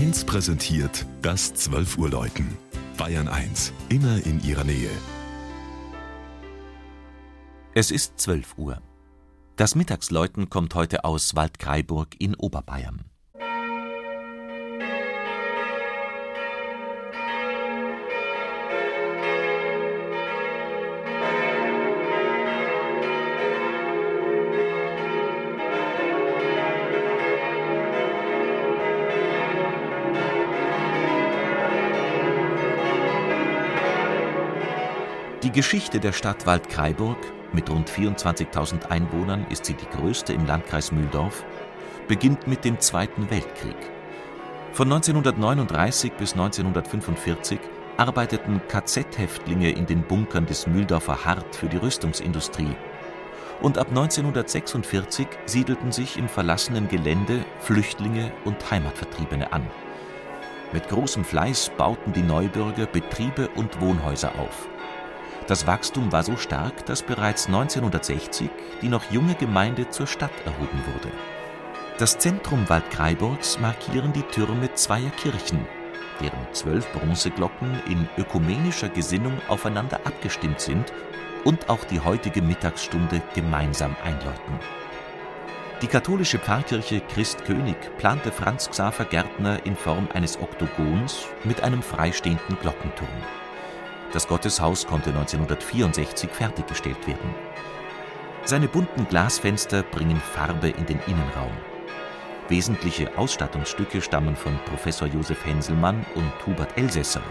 1 präsentiert das 12 Uhr Läuten. Bayern 1, immer in ihrer Nähe. Es ist 12 Uhr. Das Mittagsläuten kommt heute aus Waldkraiburg in Oberbayern. Die Geschichte der Stadt Waldkraiburg, mit rund 24.000 Einwohnern ist sie die größte im Landkreis Mühldorf, beginnt mit dem Zweiten Weltkrieg. Von 1939 bis 1945 arbeiteten KZ-Häftlinge in den Bunkern des Mühldorfer Hart für die Rüstungsindustrie. Und ab 1946 siedelten sich im verlassenen Gelände Flüchtlinge und Heimatvertriebene an. Mit großem Fleiß bauten die Neubürger Betriebe und Wohnhäuser auf. Das Wachstum war so stark, dass bereits 1960 die noch junge Gemeinde zur Stadt erhoben wurde. Das Zentrum Waldkraiburgs markieren die Türme zweier Kirchen, deren zwölf Bronzeglocken in ökumenischer Gesinnung aufeinander abgestimmt sind und auch die heutige Mittagsstunde gemeinsam einläuten. Die katholische Pfarrkirche Christ König plante Franz Xaver Gärtner in Form eines Oktogons mit einem freistehenden Glockenturm. Das Gotteshaus konnte 1964 fertiggestellt werden. Seine bunten Glasfenster bringen Farbe in den Innenraum. Wesentliche Ausstattungsstücke stammen von Professor Josef Henselmann und Hubert Elsässer.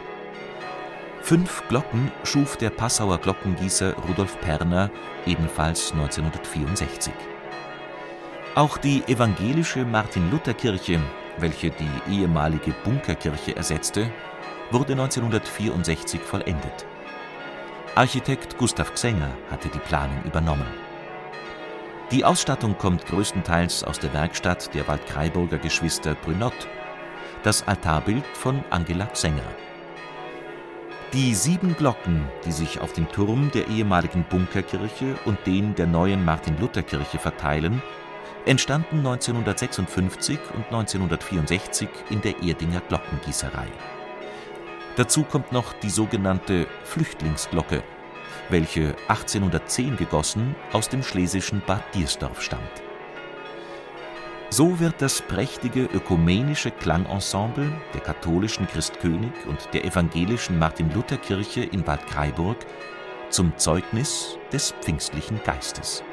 Fünf Glocken schuf der Passauer Glockengießer Rudolf Perner ebenfalls 1964. Auch die evangelische Martin-Luther-Kirche, welche die ehemalige Bunkerkirche ersetzte, wurde 1964 vollendet. Architekt Gustav Xenger hatte die Planung übernommen. Die Ausstattung kommt größtenteils aus der Werkstatt der Waldkraiburger Geschwister Brünott, das Altarbild von Angela Xenger. Die sieben Glocken, die sich auf dem Turm der ehemaligen Bunkerkirche und den der neuen Martin-Luther-Kirche verteilen, entstanden 1956 und 1964 in der Erdinger Glockengießerei. Dazu kommt noch die sogenannte Flüchtlingsglocke, welche 1810 gegossen aus dem schlesischen Bad Diersdorf stammt. So wird das prächtige ökumenische Klangensemble der katholischen Christkönig und der evangelischen Martin-Luther-Kirche in Bad Kraiburg zum Zeugnis des pfingstlichen Geistes.